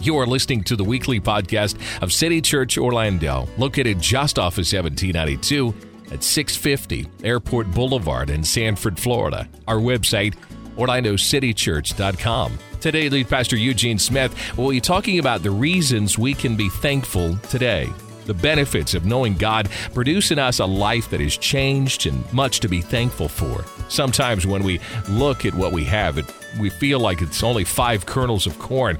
You are listening to the weekly podcast of City Church Orlando, located just off of 1792 at 650 Airport Boulevard in Sanford, Florida. Our website, orlandocitychurch.com. Today, lead pastor Eugene Smith will be talking about the reasons we can be thankful today. The benefits of knowing God produce in us a life that is changed and much to be thankful for. Sometimes when we look at what we have, it, we feel like it's only five kernels of corn.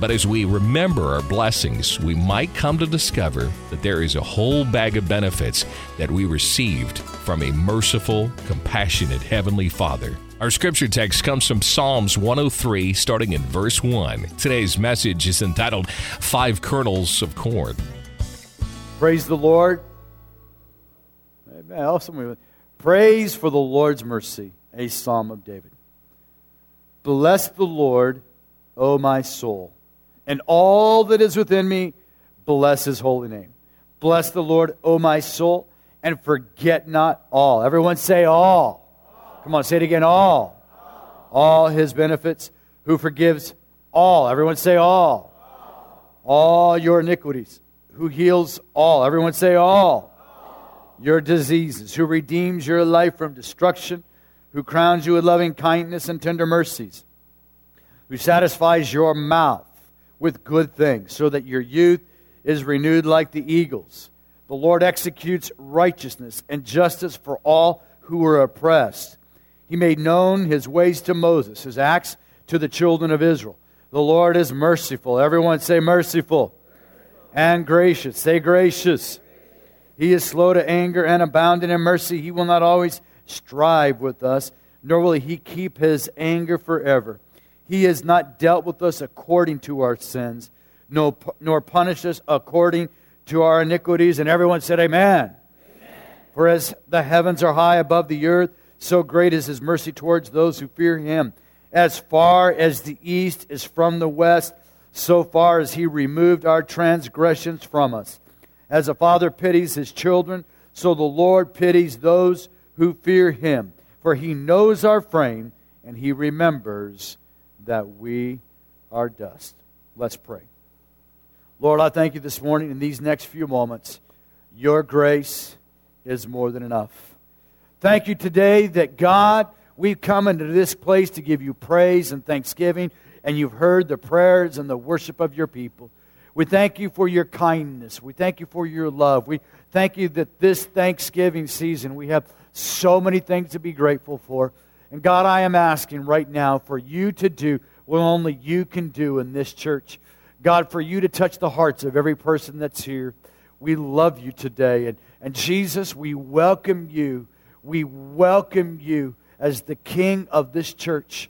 But as we remember our blessings, we might come to discover that there is a whole bag of benefits that we received from a merciful, compassionate Heavenly Father. Our scripture text comes from Psalms 103, starting in verse 1. Today's message is entitled Five Kernels of Corn. Praise the Lord. Amen. Praise for the Lord's mercy, a psalm of David. Bless the Lord, O my soul, and all that is within me, bless his holy name. Bless the Lord, O my soul, and forget not all. Everyone say all. Come on, say it again all. All his benefits, who forgives all. Everyone say all. All your iniquities, who heals all. Everyone say all. Your diseases, who redeems your life from destruction, who crowns you with loving kindness and tender mercies, who satisfies your mouth with good things, so that your youth is renewed like the eagles. The Lord executes righteousness and justice for all who are oppressed. He made known his ways to Moses, his acts to the children of Israel. The Lord is merciful. Everyone say merciful. And gracious. Say gracious. He is slow to anger and abounding in mercy. He will not always strive with us, nor will he keep his anger forever. He has not dealt with us according to our sins, nor, nor punished us according to our iniquities. And everyone said, Amen. Amen. For as the heavens are high above the earth, so great is his mercy towards those who fear him. As far as the east is from the west, so far as he removed our transgressions from us. As a father pities his children, so the Lord pities those who fear him. For he knows our frame, and he remembers that we are dust. Let's pray. Lord, I thank you this morning in these next few moments. Your grace is more than enough. Thank you today that God, we've come into this place to give you praise and thanksgiving, and you've heard the prayers and the worship of your people. We thank you for your kindness. We thank you for your love. We thank you that this Thanksgiving season we have so many things to be grateful for. And God, I am asking right now for you to do what only you can do in this church. God, for you to touch the hearts of every person that's here. We love you today. And, and Jesus, we welcome you we welcome you as the king of this church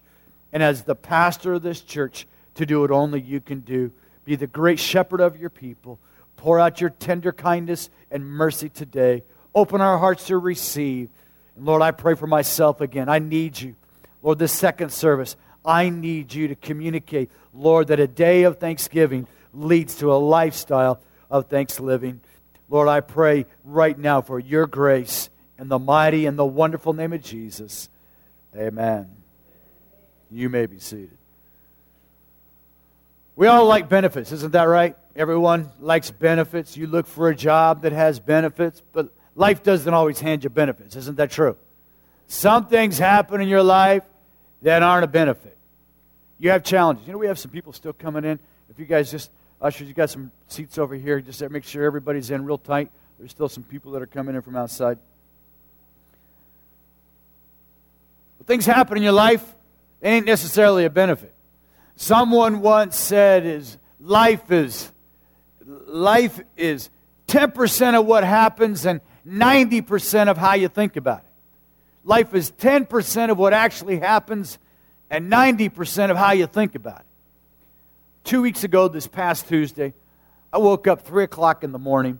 and as the pastor of this church to do what only you can do. Be the great shepherd of your people. Pour out your tender kindness and mercy today. Open our hearts to receive. Lord, I pray for myself again. I need you. Lord, this second service, I need you to communicate, Lord, that a day of thanksgiving leads to a lifestyle of thanksgiving. Lord, I pray right now for your grace in the mighty and the wonderful name of Jesus. Amen. You may be seated. We all like benefits, isn't that right? Everyone likes benefits. You look for a job that has benefits, but life doesn't always hand you benefits. Isn't that true? Some things happen in your life that aren't a benefit. You have challenges. You know, we have some people still coming in. If you guys just, ushers, you got some seats over here. Just make sure everybody's in real tight. There's still some people that are coming in from outside. things happen in your life, they ain't necessarily a benefit. Someone once said is life is life is 10% of what happens and 90% of how you think about it. Life is 10% of what actually happens and 90% of how you think about it. Two weeks ago, this past Tuesday, I woke up 3 o'clock in the morning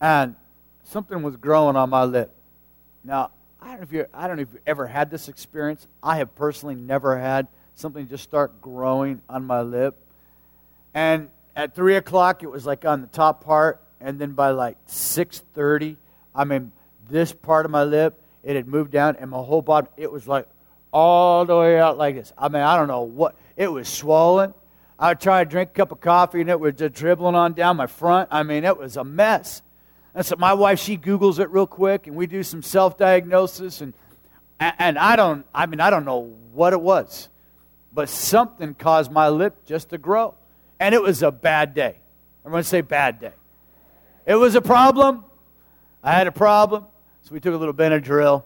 and something was growing on my lip. Now, I don't know if you I don't know if you've ever had this experience. I have personally never had something just start growing on my lip. And at three o'clock, it was like on the top part, and then by like six thirty, I mean this part of my lip, it had moved down, and my whole body, it was like all the way out like this. I mean, I don't know what it was swollen. I would try to drink a cup of coffee and it was just dribbling on down my front. I mean, it was a mess. And so my wife, she Googles it real quick and we do some self diagnosis. And, and I don't, I mean, I don't know what it was, but something caused my lip just to grow. And it was a bad day. Everyone say bad day. It was a problem. I had a problem. So we took a little Benadryl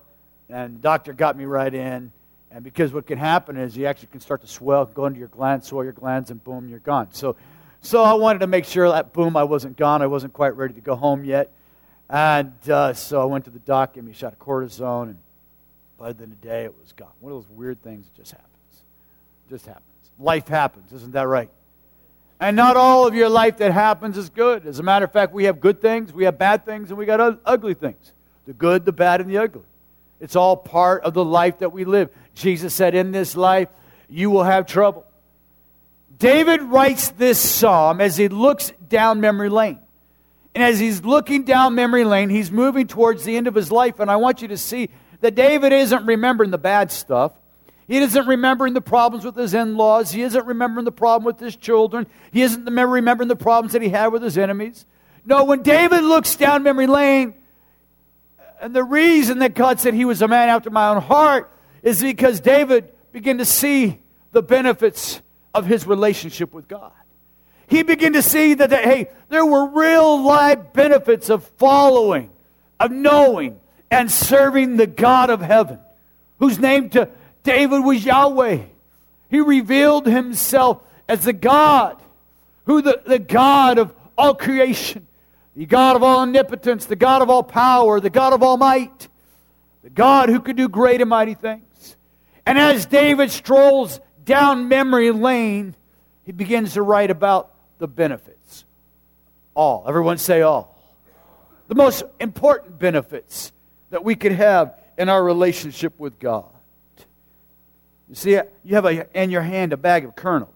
and the doctor got me right in. And because what can happen is you actually can start to swell, go into your glands, swell your glands, and boom, you're gone. So, so I wanted to make sure that boom, I wasn't gone. I wasn't quite ready to go home yet. And uh, so I went to the doc, gave me a shot of cortisone, and by the end of the day, it was gone. One of those weird things that just happens. just happens. Life happens, isn't that right? And not all of your life that happens is good. As a matter of fact, we have good things, we have bad things, and we got ugly things the good, the bad, and the ugly. It's all part of the life that we live. Jesus said, In this life, you will have trouble. David writes this psalm as he looks down memory lane. And as he's looking down memory lane, he's moving towards the end of his life. And I want you to see that David isn't remembering the bad stuff. He isn't remembering the problems with his in laws. He isn't remembering the problem with his children. He isn't remembering the problems that he had with his enemies. No, when David looks down memory lane, and the reason that God said he was a man after my own heart is because David began to see the benefits of his relationship with God. He began to see that, that hey, there were real life benefits of following, of knowing, and serving the God of heaven, whose name to David was Yahweh. He revealed himself as the God, who the, the God of all creation the God of all omnipotence, the God of all power, the God of all might, the God who could do great and mighty things. And as David strolls down memory lane, he begins to write about the benefits. All. Everyone say all. The most important benefits that we could have in our relationship with God. You see, you have a, in your hand a bag of kernels.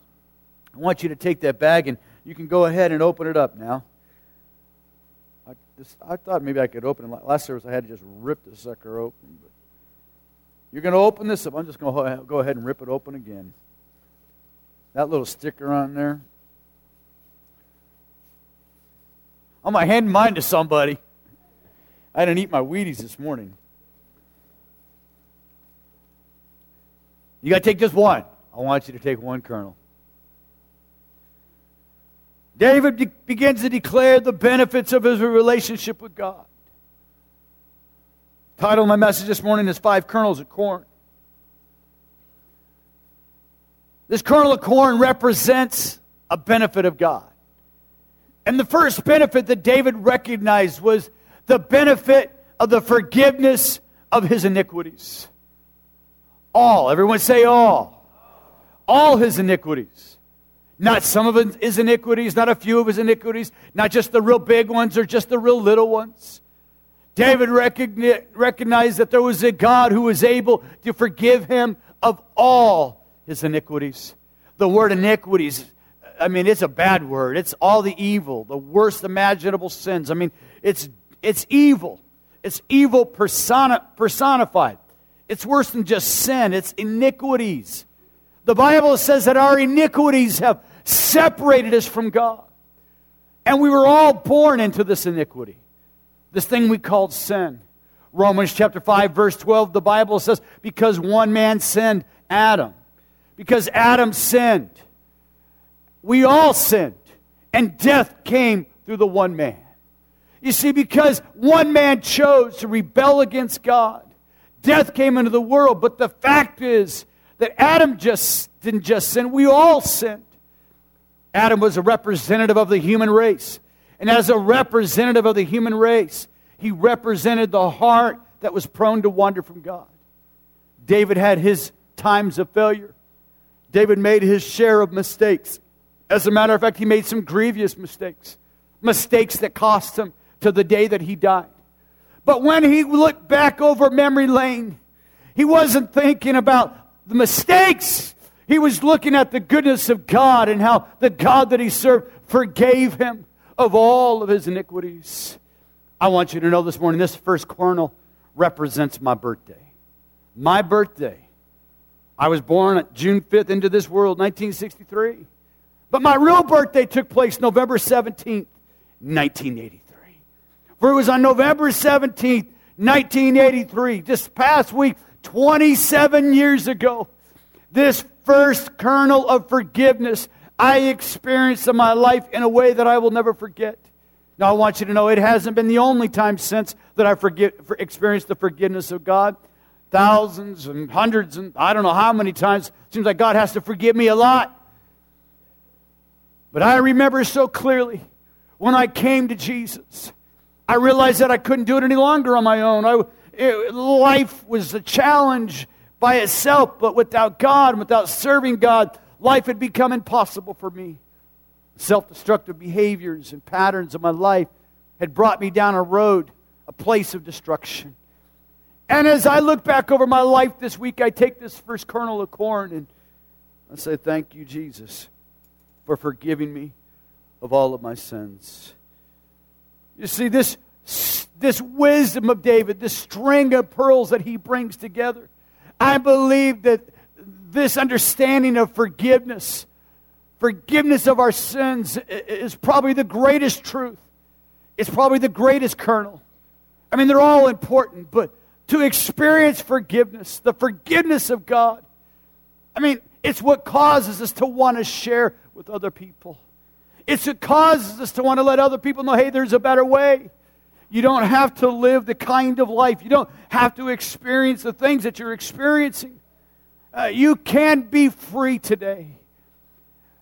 I want you to take that bag and you can go ahead and open it up now. I, This, I thought maybe I could open it. Last service I had to just rip the sucker open. But you're going to open this up. I'm just going to go ahead and rip it open again. That little sticker on there. I'm going to hand mine to somebody. I didn't eat my Wheaties this morning. You got to take just one. I want you to take one kernel. David de- begins to declare the benefits of his relationship with God. Title of my message this morning is Five Kernels of Corn. This kernel of corn represents a benefit of God. And the first benefit that David recognized was the benefit of the forgiveness of his iniquities. All, everyone say all. All his iniquities. Not some of his iniquities, not a few of his iniquities, not just the real big ones or just the real little ones. David recognized that there was a God who was able to forgive him of all his iniquities. The word iniquities, I mean, it's a bad word. It's all the evil, the worst imaginable sins. I mean, it's, it's evil. It's evil personified. It's worse than just sin, it's iniquities. The Bible says that our iniquities have separated us from God. And we were all born into this iniquity, this thing we called sin. Romans chapter 5, verse 12, the Bible says, because one man sinned, Adam. Because Adam sinned, we all sinned, and death came through the one man. You see, because one man chose to rebel against God, death came into the world. But the fact is, that Adam just didn't just sin, we all sinned. Adam was a representative of the human race. And as a representative of the human race, he represented the heart that was prone to wander from God. David had his times of failure. David made his share of mistakes. As a matter of fact, he made some grievous mistakes, mistakes that cost him to the day that he died. But when he looked back over memory lane, he wasn't thinking about the mistakes. He was looking at the goodness of God and how the God that he served forgave him of all of his iniquities. I want you to know this morning this first kernel represents my birthday. My birthday. I was born June 5th into this world, 1963. But my real birthday took place November 17th, 1983. For it was on November 17th, 1983, just past week, 27 years ago, this first kernel of forgiveness I experienced in my life in a way that I will never forget. Now, I want you to know it hasn't been the only time since that I've forget, for experienced the forgiveness of God. Thousands and hundreds and I don't know how many times. Seems like God has to forgive me a lot. But I remember so clearly when I came to Jesus. I realized that I couldn't do it any longer on my own. I, it, life was a challenge by itself, but without God without serving God, life had become impossible for me. Self destructive behaviors and patterns of my life had brought me down a road, a place of destruction. And as I look back over my life this week, I take this first kernel of corn and I say, Thank you, Jesus, for forgiving me of all of my sins. You see, this, this wisdom of David, this string of pearls that he brings together, I believe that this understanding of forgiveness, forgiveness of our sins, is probably the greatest truth. It's probably the greatest kernel. I mean, they're all important, but to experience forgiveness, the forgiveness of God, I mean, it's what causes us to want to share with other people. It's what causes us to want to let other people know hey, there's a better way. You don't have to live the kind of life, you don't have to experience the things that you're experiencing. Uh, you can be free today.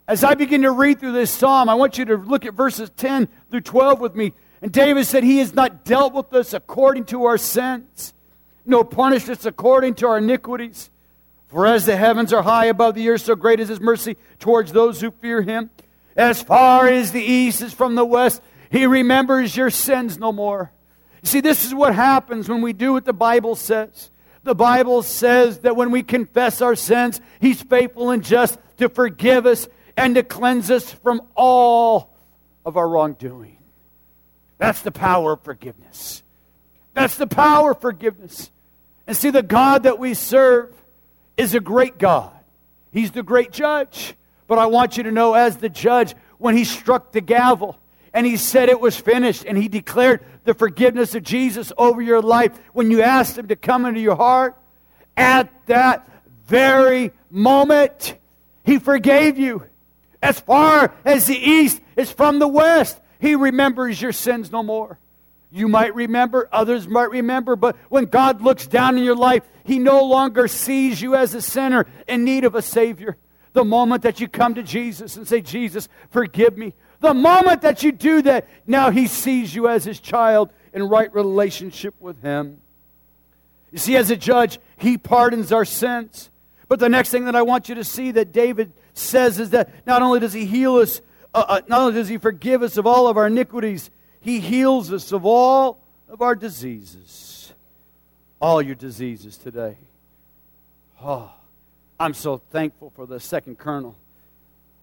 As I begin to read through this psalm, I want you to look at verses 10 through 12 with me. And David said, He has not dealt with us according to our sins, nor punished us according to our iniquities. For as the heavens are high above the earth, so great is His mercy towards those who fear Him. As far as the east is from the west, he remembers your sins no more. You see, this is what happens when we do what the Bible says. The Bible says that when we confess our sins, He's faithful and just to forgive us and to cleanse us from all of our wrongdoing. That's the power of forgiveness. That's the power of forgiveness. And see, the God that we serve is a great God. He's the great judge. But I want you to know, as the judge, when he struck the gavel and he said it was finished, and he declared the forgiveness of Jesus over your life when you asked him to come into your heart, at that very moment, he forgave you. As far as the east is from the west, he remembers your sins no more. You might remember, others might remember, but when God looks down in your life, he no longer sees you as a sinner in need of a Savior. The moment that you come to Jesus and say, Jesus, forgive me. The moment that you do that, now he sees you as his child in right relationship with him. You see, as a judge, he pardons our sins. But the next thing that I want you to see that David says is that not only does he heal us, uh, uh, not only does he forgive us of all of our iniquities, he heals us of all of our diseases. All your diseases today. Oh. I'm so thankful for the second kernel.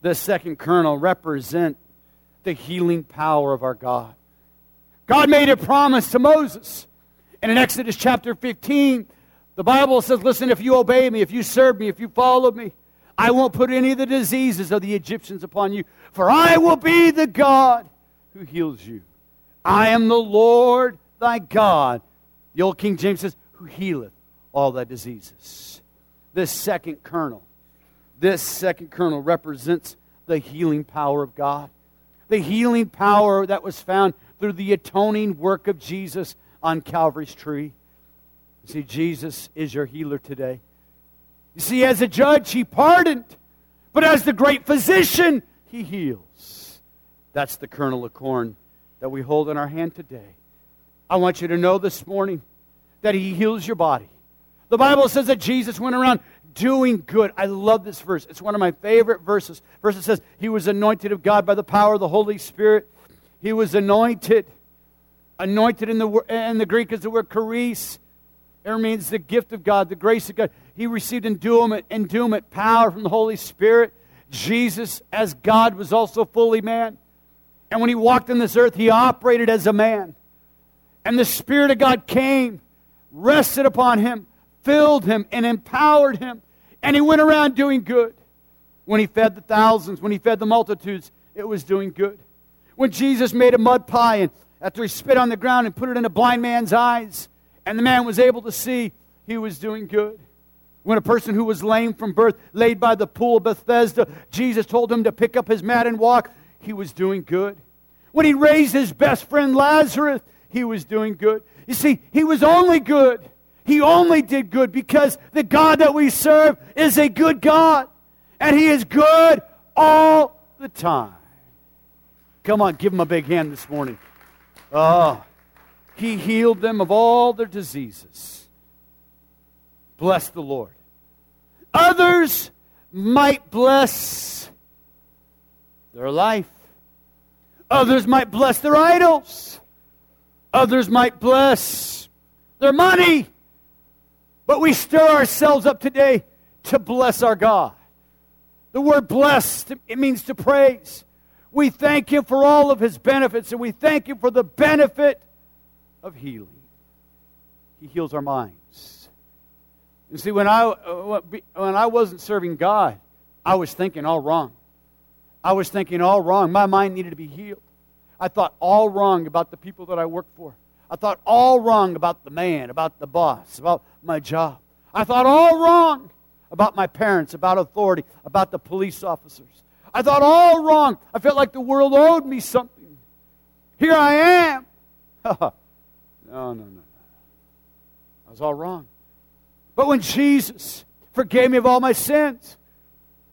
This second kernel represent the healing power of our God. God made a promise to Moses. And in Exodus chapter 15, the Bible says, Listen, if you obey me, if you serve me, if you follow me, I won't put any of the diseases of the Egyptians upon you, for I will be the God who heals you. I am the Lord thy God. The old King James says, who healeth all thy diseases this second kernel. This second kernel represents the healing power of God. The healing power that was found through the atoning work of Jesus on Calvary's tree. You see, Jesus is your healer today. You see, as a judge, he pardoned, but as the great physician, he heals. That's the kernel of corn that we hold in our hand today. I want you to know this morning that he heals your body. The Bible says that Jesus went around doing good. I love this verse. It's one of my favorite verses. Verse that says, He was anointed of God by the power of the Holy Spirit. He was anointed. Anointed in the, in the Greek is the word charis. It means the gift of God, the grace of God. He received endowment, endowment, power from the Holy Spirit. Jesus, as God, was also fully man. And when he walked on this earth, he operated as a man. And the Spirit of God came, rested upon him, filled him and empowered him, and he went around doing good. When he fed the thousands, when he fed the multitudes, it was doing good. When Jesus made a mud pie and after he spit on the ground and put it in a blind man's eyes, and the man was able to see, he was doing good. When a person who was lame from birth laid by the pool of Bethesda, Jesus told him to pick up his mat and walk, he was doing good. When he raised his best friend Lazarus, he was doing good. You see, he was only good. He only did good because the God that we serve is a good God. And he is good all the time. Come on, give him a big hand this morning. Oh, he healed them of all their diseases. Bless the Lord. Others might bless their life. Others might bless their idols. Others might bless their money. But we stir ourselves up today to bless our God. The word blessed, it means to praise. We thank Him for all of His benefits, and we thank Him for the benefit of healing. He heals our minds. You see, when I, uh, when I wasn't serving God, I was thinking all wrong. I was thinking all wrong. My mind needed to be healed. I thought all wrong about the people that I worked for. I thought all wrong about the man, about the boss, about my job. I thought all wrong about my parents, about authority, about the police officers. I thought all wrong. I felt like the world owed me something. Here I am. no, no, no. I was all wrong. But when Jesus forgave me of all my sins,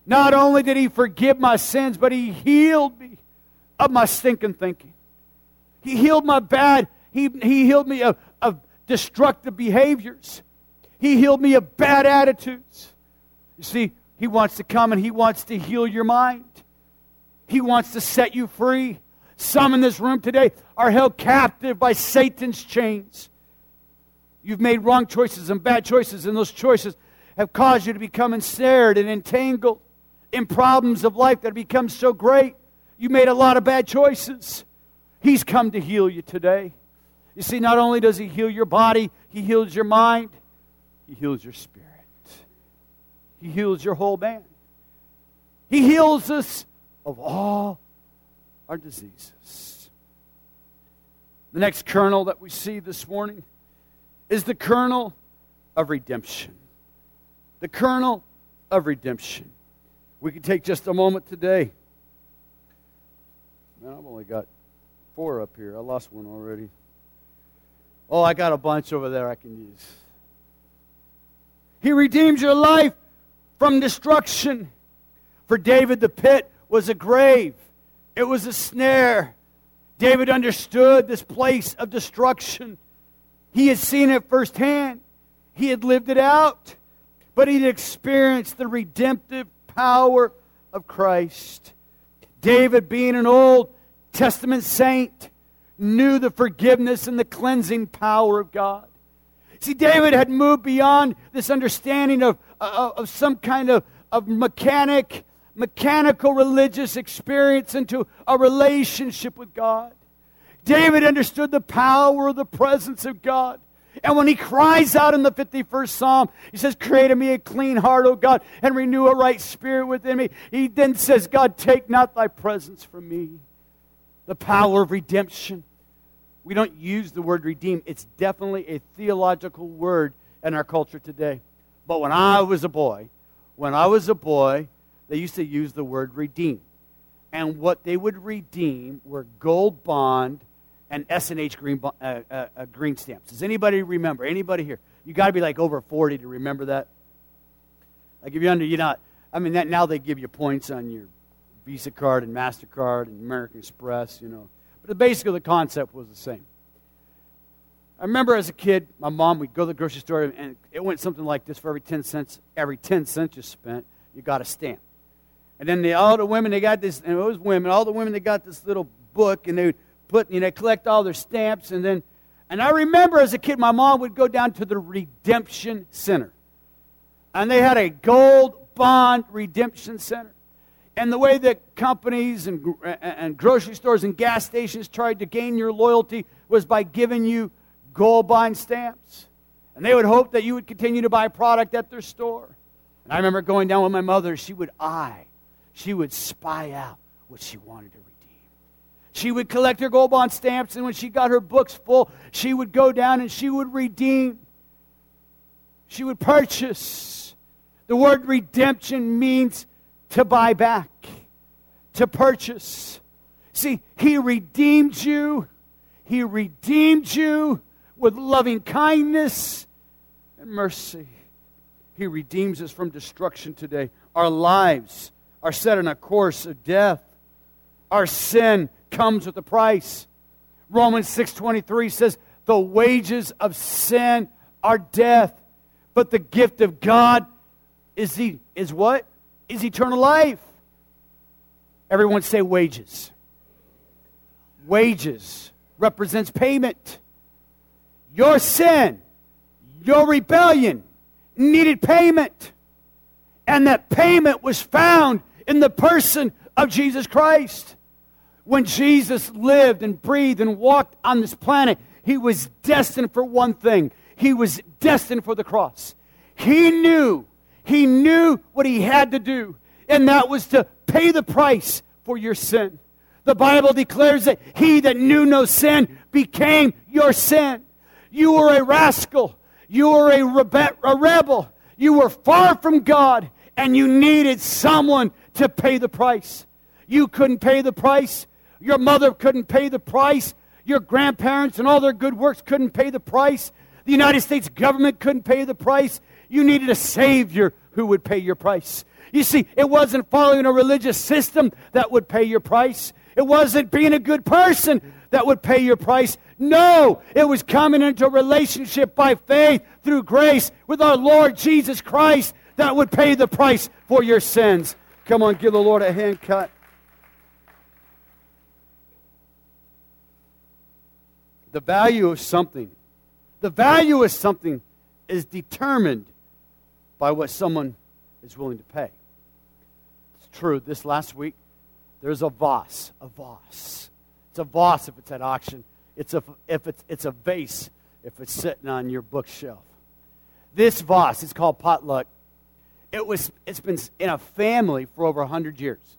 not only did he forgive my sins, but he healed me of my stinking thinking. He healed my bad, he, he healed me of, of destructive behaviors. He healed me of bad attitudes. You see, he wants to come and He wants to heal your mind. He wants to set you free. Some in this room today are held captive by Satan's chains. You've made wrong choices and bad choices, and those choices have caused you to become ensnared and entangled in problems of life that have become so great. You made a lot of bad choices. He's come to heal you today. You see, not only does He heal your body, He heals your mind, He heals your spirit. He heals your whole man. He heals us of all our diseases. The next kernel that we see this morning is the kernel of redemption. The kernel of redemption. We can take just a moment today. Man, I've only got four up here. I lost one already. Oh, I got a bunch over there I can use. He redeems your life from destruction. For David, the pit was a grave, it was a snare. David understood this place of destruction. He had seen it firsthand, he had lived it out, but he'd experienced the redemptive power of Christ. David, being an Old Testament saint, knew the forgiveness and the cleansing power of God. See, David had moved beyond this understanding of, of, of some kind of, of mechanic, mechanical religious experience into a relationship with God. David understood the power of the presence of God. And when he cries out in the 51st Psalm, he says, Create in me a clean heart, O God, and renew a right spirit within me. He then says, God, take not thy presence from me. The power of redemption. We don't use the word redeem. It's definitely a theological word in our culture today. But when I was a boy, when I was a boy, they used to use the word redeem. And what they would redeem were gold bond and S&H green, uh, uh, uh, green stamps. Does anybody remember? Anybody here? You got to be like over 40 to remember that. Like if you're under, you're not. I mean, that, now they give you points on your Visa card and MasterCard and American Express, you know. But basically, the concept was the same. I remember as a kid, my mom, we'd go to the grocery store, and it went something like this for every 10 cents, every 10 cents you spent, you got a stamp. And then the, all the women, they got this, and it was women, all the women, they got this little book, and they would put, you know, collect all their stamps, and then, and I remember as a kid, my mom would go down to the Redemption Center. And they had a gold bond redemption center. And the way that companies and, and grocery stores and gas stations tried to gain your loyalty was by giving you gold bond stamps. And they would hope that you would continue to buy product at their store. And I remember going down with my mother, she would eye she would spy out what she wanted to redeem. She would collect her gold bond stamps, and when she got her books full, she would go down and she would redeem. She would purchase. The word redemption means to buy back, to purchase. See, He redeemed you. He redeemed you with loving kindness and mercy. He redeems us from destruction today. Our lives are set on a course of death. Our sin comes with a price. Romans 6:23 says, "The wages of sin are death, but the gift of God is the, is what? Is eternal life." Everyone say wages. Wages represents payment. Your sin, your rebellion needed payment. And that payment was found in the person of Jesus Christ. When Jesus lived and breathed and walked on this planet, he was destined for one thing. He was destined for the cross. He knew, he knew what he had to do, and that was to pay the price for your sin. The Bible declares that he that knew no sin became your sin. You were a rascal. You were a, rebe- a rebel. You were far from God, and you needed someone to pay the price. You couldn't pay the price. Your mother couldn't pay the price. Your grandparents and all their good works couldn't pay the price. The United States government couldn't pay the price. You needed a Savior who would pay your price. You see, it wasn't following a religious system that would pay your price. It wasn't being a good person that would pay your price. No, it was coming into a relationship by faith through grace with our Lord Jesus Christ that would pay the price for your sins. Come on, give the Lord a hand cut. The value of something, the value of something is determined by what someone is willing to pay. It's true. This last week, there's a vase, a vase. It's a vase if it's at auction. It's a, if it's, it's a vase if it's sitting on your bookshelf. This vase, is called potluck. It was, it's been in a family for over 100 years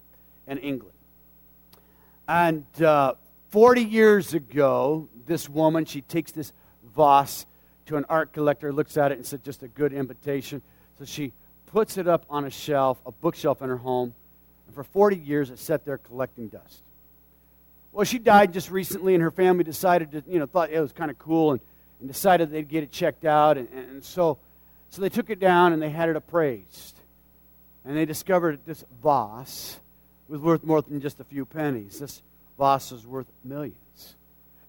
in England. And uh, 40 years ago, this woman, she takes this vase to an art collector, looks at it and said, just a good invitation. So she puts it up on a shelf, a bookshelf in her home, and for 40 years, it sat there collecting dust. Well, she died just recently, and her family decided to, you know, thought it was kind of cool and, and decided they'd get it checked out. And, and so, so they took it down and they had it appraised. And they discovered this vase was worth more than just a few pennies. This vase was worth millions.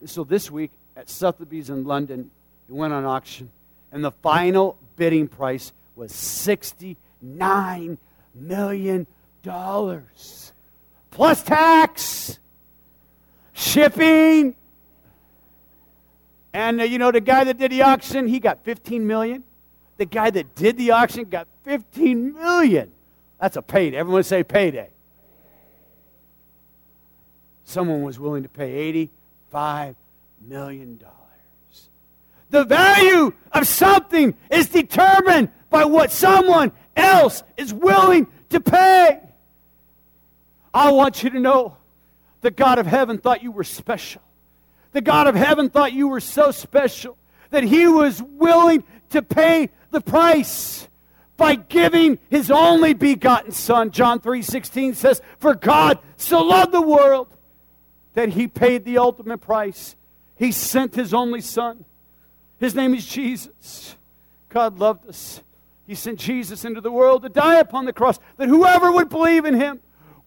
And so this week at Sotheby's in London, it went on auction, and the final bidding price was $69 million plus tax, shipping. And uh, you know the guy that did the auction, he got 15 million. The guy that did the auction got 15 million. That's a payday. Everyone say payday. Someone was willing to pay 85 million dollars. The value of something is determined by what someone else is willing to pay. I want you to know the God of heaven thought you were special. The God of heaven thought you were so special that he was willing to pay the price by giving his only begotten son. John 3:16 says, "For God so loved the world that he paid the ultimate price. He sent his only son. His name is Jesus. God loved us. He sent Jesus into the world to die upon the cross that whoever would believe in him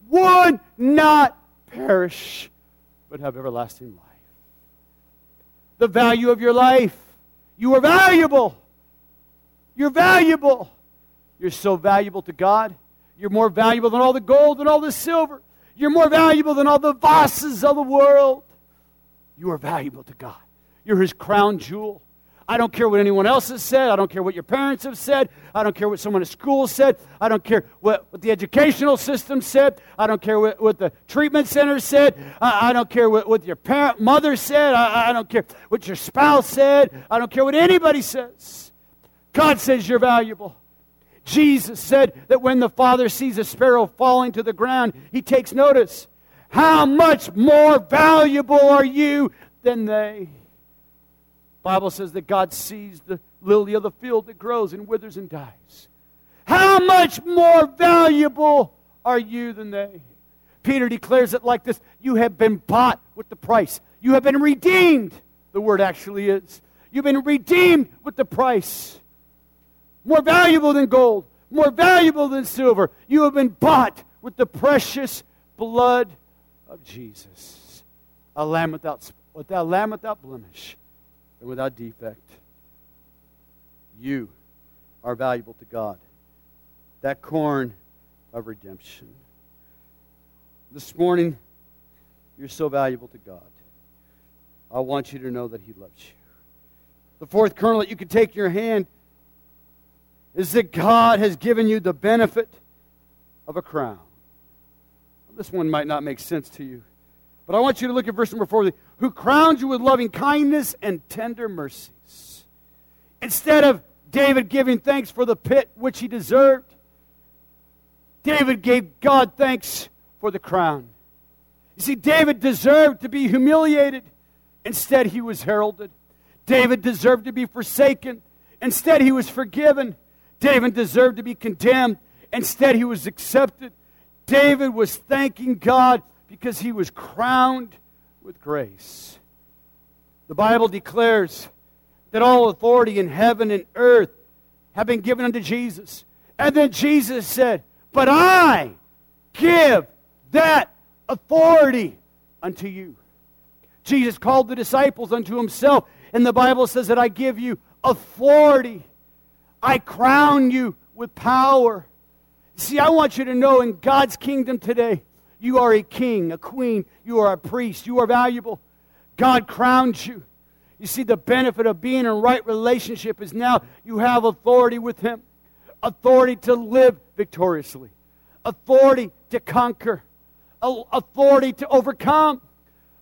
would not perish, but have everlasting life. The value of your life. You are valuable. You're valuable. You're so valuable to God. You're more valuable than all the gold and all the silver. You're more valuable than all the vases of the world. You are valuable to God. You're his crown jewel. I don't care what anyone else has said. I don't care what your parents have said. I don't care what someone at school said. I don't care what, what the educational system said. I don't care what, what the treatment center said. I, I don't care what, what your parent, mother said. I, I don't care what your spouse said. I don't care what anybody says. God says you're valuable. Jesus said that when the Father sees a sparrow falling to the ground, he takes notice. How much more valuable are you than they? Bible says that God sees the lily of the field that grows and withers and dies. How much more valuable are you than they? Peter declares it like this You have been bought with the price. You have been redeemed, the word actually is. You've been redeemed with the price. More valuable than gold, more valuable than silver. You have been bought with the precious blood of Jesus. A lamb without, without, lamb without blemish and without defect. You are valuable to God. That corn of redemption. This morning, you're so valuable to God. I want you to know that He loves you. The fourth kernel that you can take in your hand is that God has given you the benefit of a crown. This one might not make sense to you, but I want you to look at verse number four who crowns you with loving kindness and tender mercies. Instead of David giving thanks for the pit which he deserved, David gave God thanks for the crown. You see, David deserved to be humiliated. Instead, he was heralded. David deserved to be forsaken. Instead, he was forgiven. David deserved to be condemned. Instead, he was accepted. David was thanking God because he was crowned with grace. The Bible declares that all authority in heaven and earth have been given unto Jesus. And then Jesus said, But I give that authority unto you. Jesus called the disciples unto himself, and the Bible says that I give you authority. I crown you with power. See, I want you to know in God's kingdom today, you are a king, a queen, you are a priest, you are valuable. God crowns you. You see, the benefit of being in right relationship is now you have authority with Him, authority to live victoriously, authority to conquer, authority to overcome,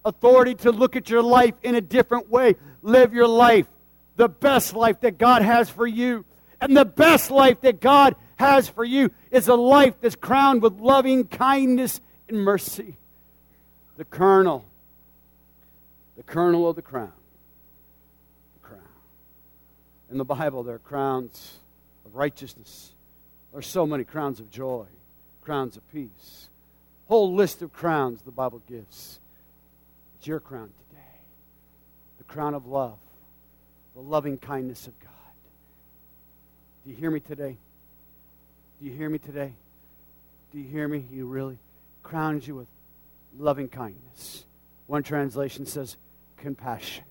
authority to look at your life in a different way, live your life, the best life that God has for you. And the best life that God has for you is a life that's crowned with loving kindness and mercy. The kernel, the kernel of the crown. The crown. In the Bible, there are crowns of righteousness. There are so many crowns of joy, crowns of peace. Whole list of crowns the Bible gives. It's your crown today. The crown of love, the loving kindness of God. Do you hear me today? Do you hear me today? Do you hear me? You really crowns you with loving kindness. One translation says compassion.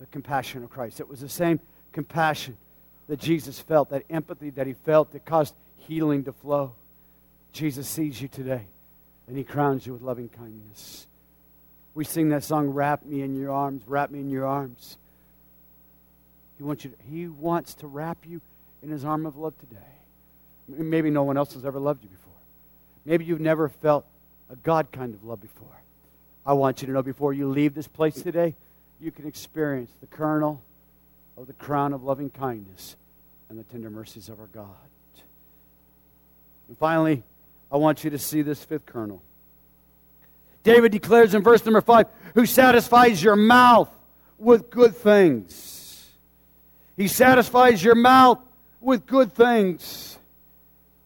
The compassion of Christ. It was the same compassion that Jesus felt, that empathy that he felt that caused healing to flow. Jesus sees you today and he crowns you with loving kindness. We sing that song, Wrap Me in Your Arms, Wrap Me in Your Arms. He wants, you to, he wants to wrap you in his arm of love today. Maybe no one else has ever loved you before. Maybe you've never felt a God kind of love before. I want you to know before you leave this place today, you can experience the kernel of the crown of loving kindness and the tender mercies of our God. And finally, I want you to see this fifth kernel. David declares in verse number five, who satisfies your mouth with good things. He satisfies your mouth with good things.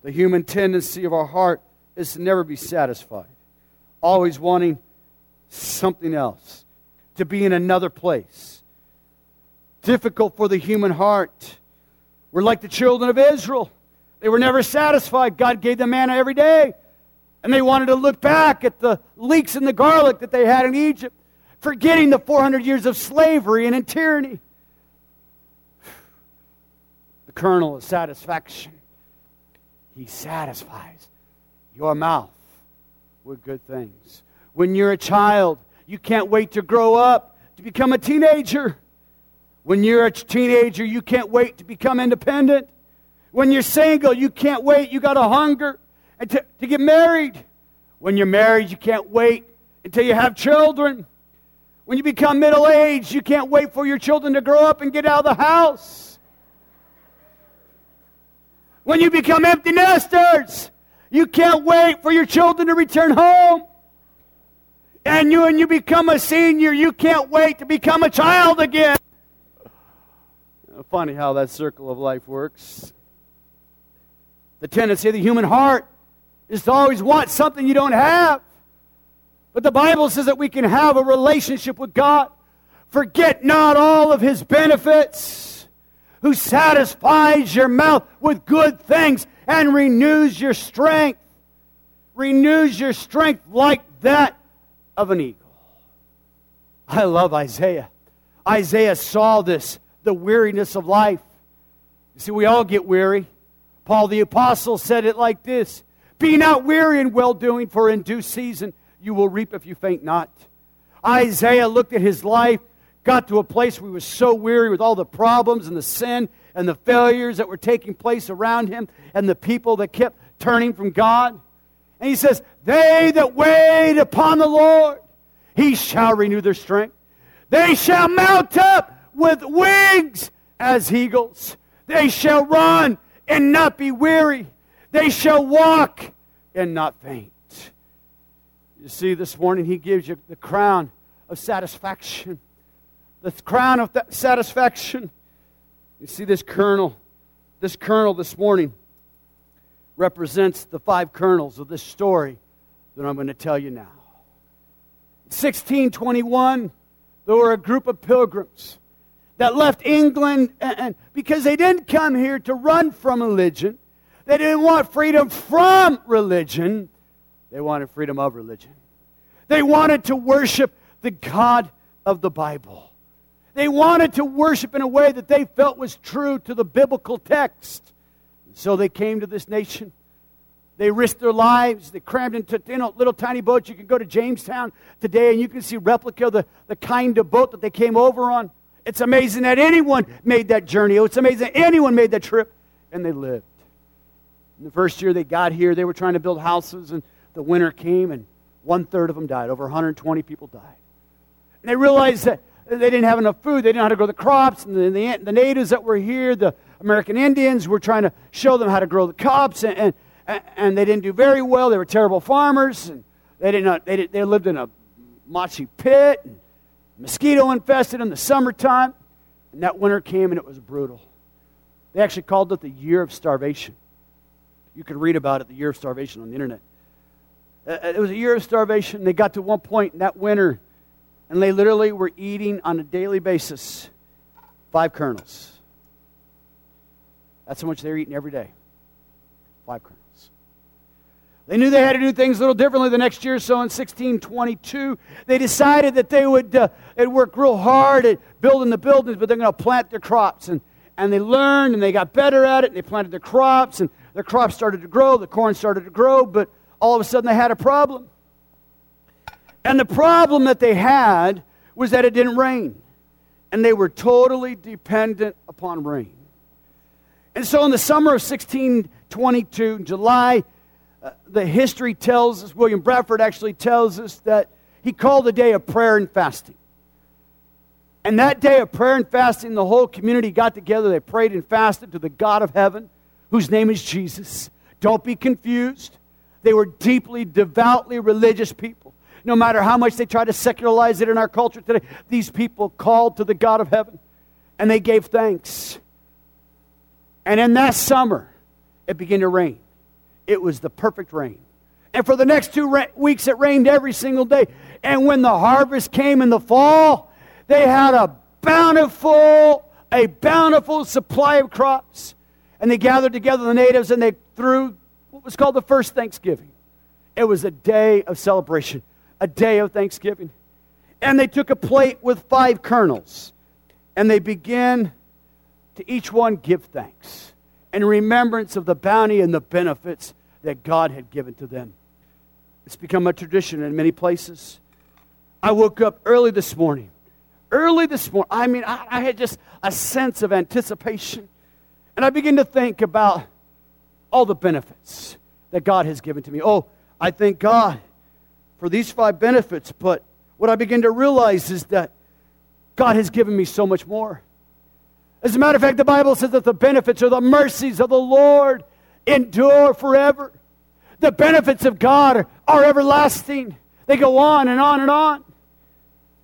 The human tendency of our heart is to never be satisfied, always wanting something else, to be in another place. Difficult for the human heart. We're like the children of Israel. They were never satisfied. God gave them manna every day. And they wanted to look back at the leeks and the garlic that they had in Egypt, forgetting the 400 years of slavery and in tyranny The kernel of satisfaction. He satisfies your mouth with good things. When you're a child, you can't wait to grow up to become a teenager. When you're a teenager, you can't wait to become independent. When you're single, you can't wait. You got a hunger and to, to get married. When you're married, you can't wait until you have children. When you become middle aged, you can't wait for your children to grow up and get out of the house. When you become empty nesters, you can't wait for your children to return home. And you and you become a senior, you can't wait to become a child again. Funny how that circle of life works. The tendency of the human heart is to always want something you don't have. But the Bible says that we can have a relationship with God. Forget not all of his benefits, who satisfies your mouth with good things and renews your strength. Renews your strength like that of an eagle. I love Isaiah. Isaiah saw this, the weariness of life. You see, we all get weary. Paul the Apostle said it like this Be not weary in well doing, for in due season you will reap if you faint not. Isaiah looked at his life, got to a place where he was so weary with all the problems and the sin and the failures that were taking place around him and the people that kept turning from God. And he says, They that wait upon the Lord, he shall renew their strength. They shall mount up with wings as eagles. They shall run and not be weary. They shall walk and not faint. You see, this morning he gives you the crown of satisfaction. The crown of satisfaction. You see, this kernel, this kernel this morning represents the five kernels of this story that I'm going to tell you now. 1621, there were a group of pilgrims that left England and, and, because they didn't come here to run from religion. They didn't want freedom from religion. They wanted freedom of religion. They wanted to worship the God of the Bible. They wanted to worship in a way that they felt was true to the biblical text. So they came to this nation they risked their lives. They crammed into you know, little tiny boats. You can go to Jamestown today and you can see replica of the, the kind of boat that they came over on. It's amazing that anyone made that journey. Oh, it's amazing that anyone made that trip and they lived. In the first year they got here, they were trying to build houses and the winter came and one third of them died. Over 120 people died. And they realized that they didn't have enough food. They didn't know how to grow the crops. And the, the, the natives that were here, the American Indians, were trying to show them how to grow the crops. And, and and they didn't do very well. They were terrible farmers, and they did not. They, did, they lived in a mossy pit, and mosquito infested in the summertime. And that winter came, and it was brutal. They actually called it the year of starvation. You can read about it, the year of starvation, on the internet. Uh, uh, it was a year of starvation. They got to one point in that winter, and they literally were eating on a daily basis five kernels. That's how much they were eating every day. Five kernels. They knew they had to do things a little differently the next year. So in 1622, they decided that they would uh, work real hard at building the buildings, but they're going to plant their crops. And, and they learned and they got better at it. And they planted their crops, and their crops started to grow. The corn started to grow, but all of a sudden they had a problem. And the problem that they had was that it didn't rain. And they were totally dependent upon rain. And so in the summer of 1622, July uh, the history tells us, William Bradford actually tells us that he called a day of prayer and fasting. And that day of prayer and fasting, the whole community got together. They prayed and fasted to the God of heaven, whose name is Jesus. Don't be confused. They were deeply, devoutly religious people. No matter how much they try to secularize it in our culture today, these people called to the God of heaven and they gave thanks. And in that summer, it began to rain it was the perfect rain. And for the next two ra- weeks, it rained every single day. And when the harvest came in the fall, they had a bountiful, a bountiful supply of crops. And they gathered together the natives and they threw what was called the first Thanksgiving. It was a day of celebration, a day of Thanksgiving. And they took a plate with five kernels and they began to each one give thanks in remembrance of the bounty and the benefits that God had given to them. It's become a tradition in many places. I woke up early this morning. Early this morning. I mean, I, I had just a sense of anticipation. And I began to think about all the benefits that God has given to me. Oh, I thank God for these five benefits, but what I begin to realize is that God has given me so much more. As a matter of fact, the Bible says that the benefits or the mercies of the Lord endure forever. The benefits of God are, everlasting. They go on and on and on.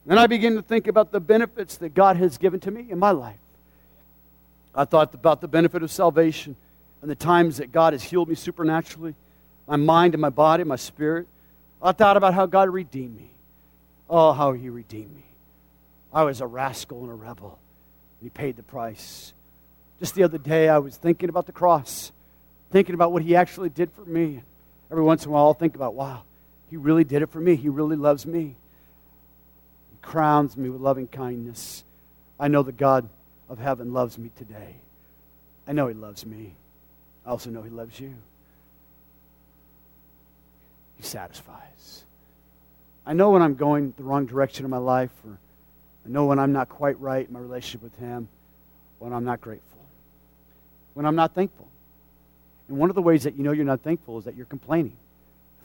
Then I begin to think about the benefits that God has given to me in my life. I thought about the benefit of salvation and the times that God has healed me supernaturally, my mind and my body, my spirit. I thought about how God redeemed me. Oh, how He redeemed me. I was a rascal and a rebel, and He paid the price. Just the other day, I was thinking about the cross, thinking about what He actually did for me. Every once in a while, I'll think about, wow, He really did it for me. He really loves me. He crowns me with loving kindness. I know the God of heaven loves me today. I know He loves me. I also know He loves you. He satisfies. I know when I'm going the wrong direction in my life, or I know when I'm not quite right in my relationship with Him, when I'm not grateful, when I'm not thankful. And one of the ways that you know you're not thankful is that you're complaining.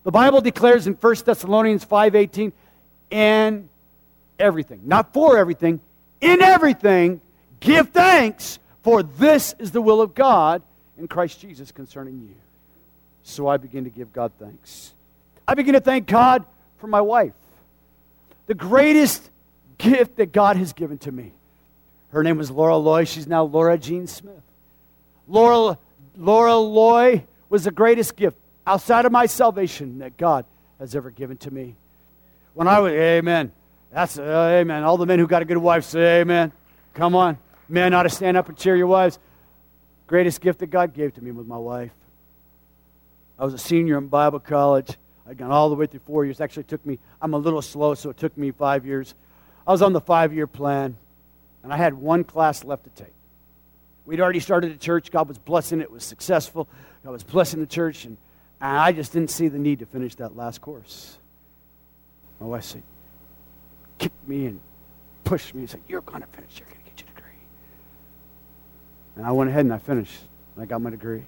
The Bible declares in 1 Thessalonians 5:18, in everything, not for everything, in everything, give thanks, for this is the will of God in Christ Jesus concerning you. So I begin to give God thanks. I begin to thank God for my wife. The greatest gift that God has given to me. Her name was Laura Loy. She's now Laura Jean Smith. Laura, Laura Loy was the greatest gift outside of my salvation that God has ever given to me. When I was, amen. That's, uh, amen. All the men who got a good wife say, amen. Come on. Men ought to stand up and cheer your wives. Greatest gift that God gave to me was my wife. I was a senior in Bible college. I'd gone all the way through four years. Actually, took me, I'm a little slow, so it took me five years. I was on the five year plan, and I had one class left to take. We'd already started a church. God was blessing it. It was successful. God was blessing the church, and, and I just didn't see the need to finish that last course. My wife said, kicked me and pushed me and said, You're going to finish. You're going to get your degree. And I went ahead and I finished. And I got my degree.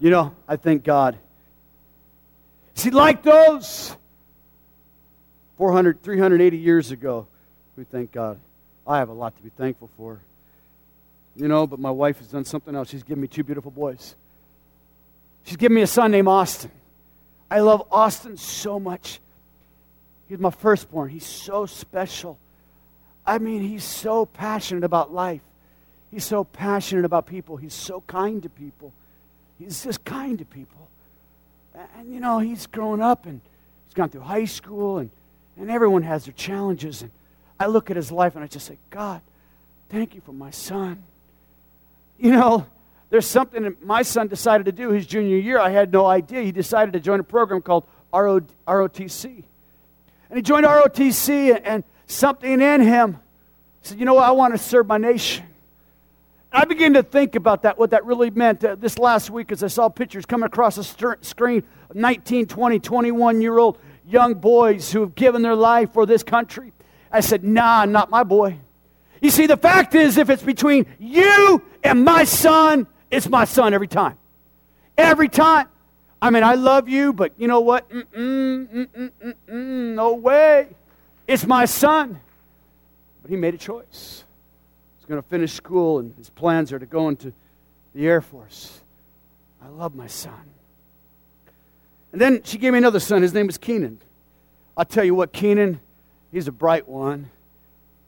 You know, I thank God See, like those 400, 380 years ago, we thank God. I have a lot to be thankful for. You know, but my wife has done something else. She's given me two beautiful boys. She's given me a son named Austin. I love Austin so much. He's my firstborn. He's so special. I mean, he's so passionate about life. He's so passionate about people. He's so kind to people. He's just kind to people. And, you know, he's grown up and he's gone through high school, and, and everyone has their challenges. And I look at his life and I just say, God, thank you for my son. You know, there's something that my son decided to do his junior year. I had no idea. He decided to join a program called ROTC. And he joined ROTC, and, something in him said, You know what? I want to serve my nation. I began to think about that, what that really meant uh, this last week as I saw pictures coming across the st- screen of 19, 20, 21 year old young boys who have given their life for this country. I said, nah, not my boy. You see, the fact is, if it's between you and my son, it's my son every time. Every time. I mean, I love you, but you know what? Mm-mm, mm-mm, mm-mm, no way. It's my son. But he made a choice going to finish school, and his plans are to go into the Air Force. I love my son. And then she gave me another son. His name was Keenan. I'll tell you what, Keenan, he's a bright one.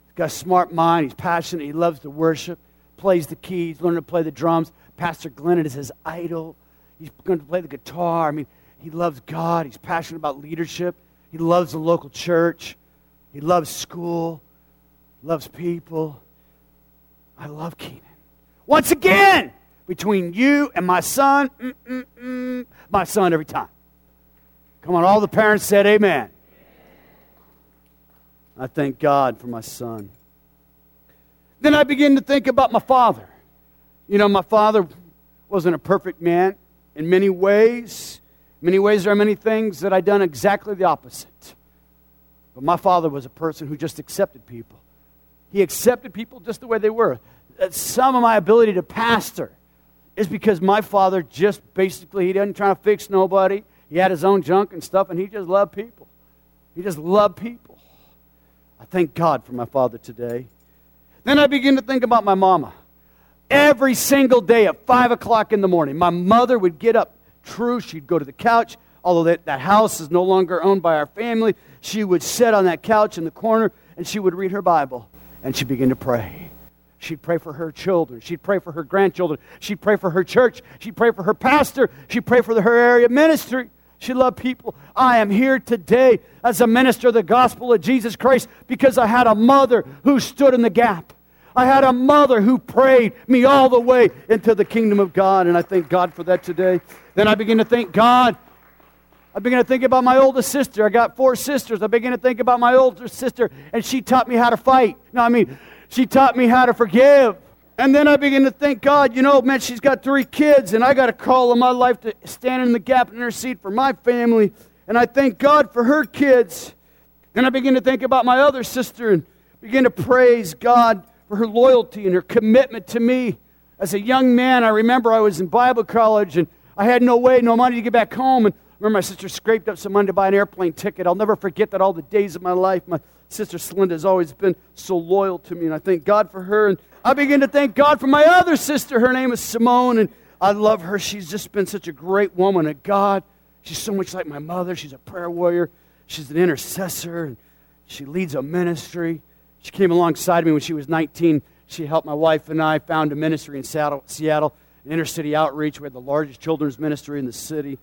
He's got a smart mind. He's passionate. He loves to worship, plays the keys, learning to play the drums. Pastor Glennon is his idol. He's going to play the guitar. I mean, he loves God. He's passionate about leadership. He loves the local church. He loves school, loves people. I love Keenan. Once again, between you and my son, mm, mm, mm, my son every time. Come on, all the parents said amen. I thank God for my son. Then I begin to think about my father. You know, my father wasn't a perfect man in many ways. Many ways, there are many things that I done exactly the opposite. But my father was a person who just accepted people. He accepted people just the way they were. Uh, some of my ability to pastor is because my father just basically, he didn't try to fix nobody. He had his own junk and stuff, and he just loved people. He just loved people. I thank God for my father today. Then I begin to think about my mama. every single day at 5 o'clock in the morning. My mother would get up. True, she'd go to the couch. Although that, that house is no longer owned by our family, she would sit on that couch in the corner and she would read her Bible and she'd begin to pray. She'd pray for her children. She'd pray for her grandchildren. She'd pray for her church. She'd pray for her pastor. She'd pray for her area ministry. She loved people. I am here today as a minister of the gospel of Jesus Christ because I had a mother who stood in the gap. I had a mother who prayed me all the way into the kingdom of God, and I thank God for that today. Then I begin to thank God. I begin to think about my oldest sister. I got four sisters. I begin to think about my older sister, and she taught me how to fight. No, I mean, she taught me how to forgive. And then I begin to think, God, you know, man, she's got three kids, and I got a call in my life to stand in the gap and intercede for my family. And I thank God for her kids. And I begin to think about my other sister and begin to praise God for her loyalty and her commitment to me. As a young man, I remember I was in Bible college and I had no way, no money to get back home. And I remember, my sister scraped up some money to buy an airplane ticket. I'll never forget that all the days of my life. My Sister Linda has always been so loyal to me, and I thank God for her. And I begin to thank God for my other sister. Her name is Simone, and I love her. She's just been such a great woman of God. She's so much like my mother. She's a prayer warrior, she's an intercessor, and she leads a ministry. She came alongside me when she was 19. She helped my wife and I found a ministry in Seattle, Seattle inner city outreach. We had the largest children's ministry in the city.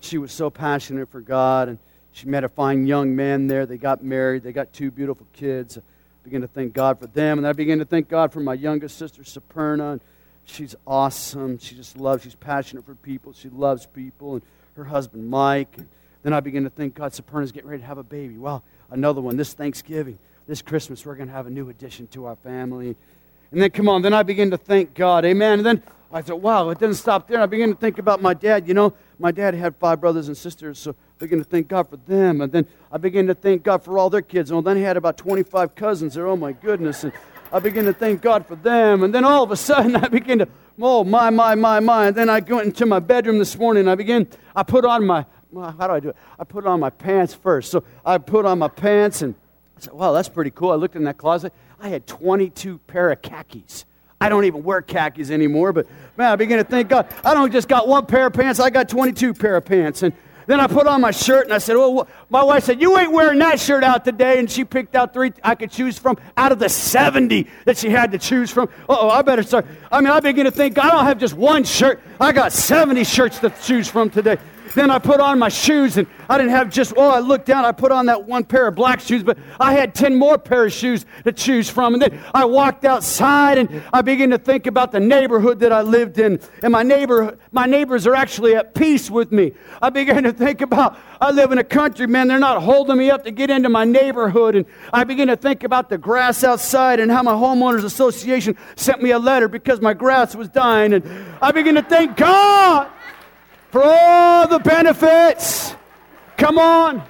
She was so passionate for God, and she met a fine young man there. They got married. They got two beautiful kids. I began to thank God for them. And I began to thank God for my youngest sister, Superna. And she's awesome. She just loves, she's passionate for people. She loves people. And her husband, Mike. And then I began to thank God, Superna's getting ready to have a baby. Well, another one this Thanksgiving. This Christmas, we're going to have a new addition to our family. And then, come on, then I began to thank God. Amen. And then I thought, wow, it didn't stop there. I began to think about my dad. You know, my dad had five brothers and sisters, so I began to thank God for them. And then I began to thank God for all their kids. And then he had about 25 cousins there. Oh, my goodness. And I began to thank God for them. And then all of a sudden, I began to, oh, my, my, my, my. And then I went into my bedroom this morning. And I began, I put on my, how do I do it? I put on my pants first. So I put on my pants and I said, wow, that's pretty cool. I looked in that closet. I had 22 pair of khakis. I don't even wear khakis anymore, but man, I began to thank God. I don't just got one pair of pants, I got 22 pair of pants. And then I put on my shirt and I said, Well, my wife said, You ain't wearing that shirt out today. And she picked out three I could choose from out of the 70 that she had to choose from. oh, I better start. I mean, I begin to think, I don't have just one shirt, I got 70 shirts to choose from today. Then I put on my shoes, and I didn't have just, oh, I looked down, I put on that one pair of black shoes, but I had 10 more pair of shoes to choose from. And then I walked outside, and I began to think about the neighborhood that I lived in. And my, neighbor, my neighbors are actually at peace with me. I began to think about, I live in a country, man, they're not holding me up to get into my neighborhood. And I began to think about the grass outside and how my homeowners association sent me a letter because my grass was dying. And I began to thank God for all the benefits. Come on.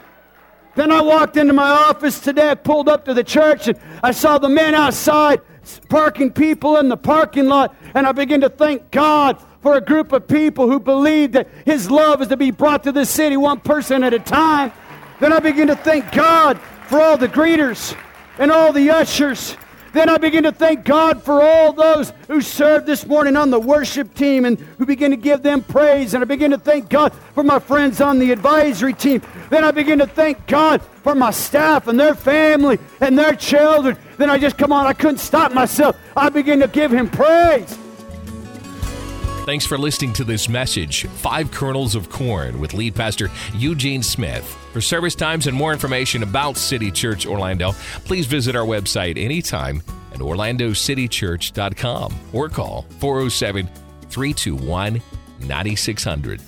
Then I walked into my office today. I pulled up to the church and I saw the men outside parking people in the parking lot. And I began to thank God for a group of people who believe that His love is to be brought to this city one person at a time. Then I begin to thank God for all the greeters and all the ushers then I begin to thank God for all those who served this morning on the worship team and who begin to give them praise. And I begin to thank God for my friends on the advisory team. Then I begin to thank God for my staff and their family and their children. Then I just come on, I couldn't stop myself. I begin to give him praise. Thanks for listening to this message, Five Kernels of Corn, with lead pastor Eugene Smith. For service times and more information about City Church Orlando, please visit our website anytime at orlandocitychurch.com or call 407 321 9600.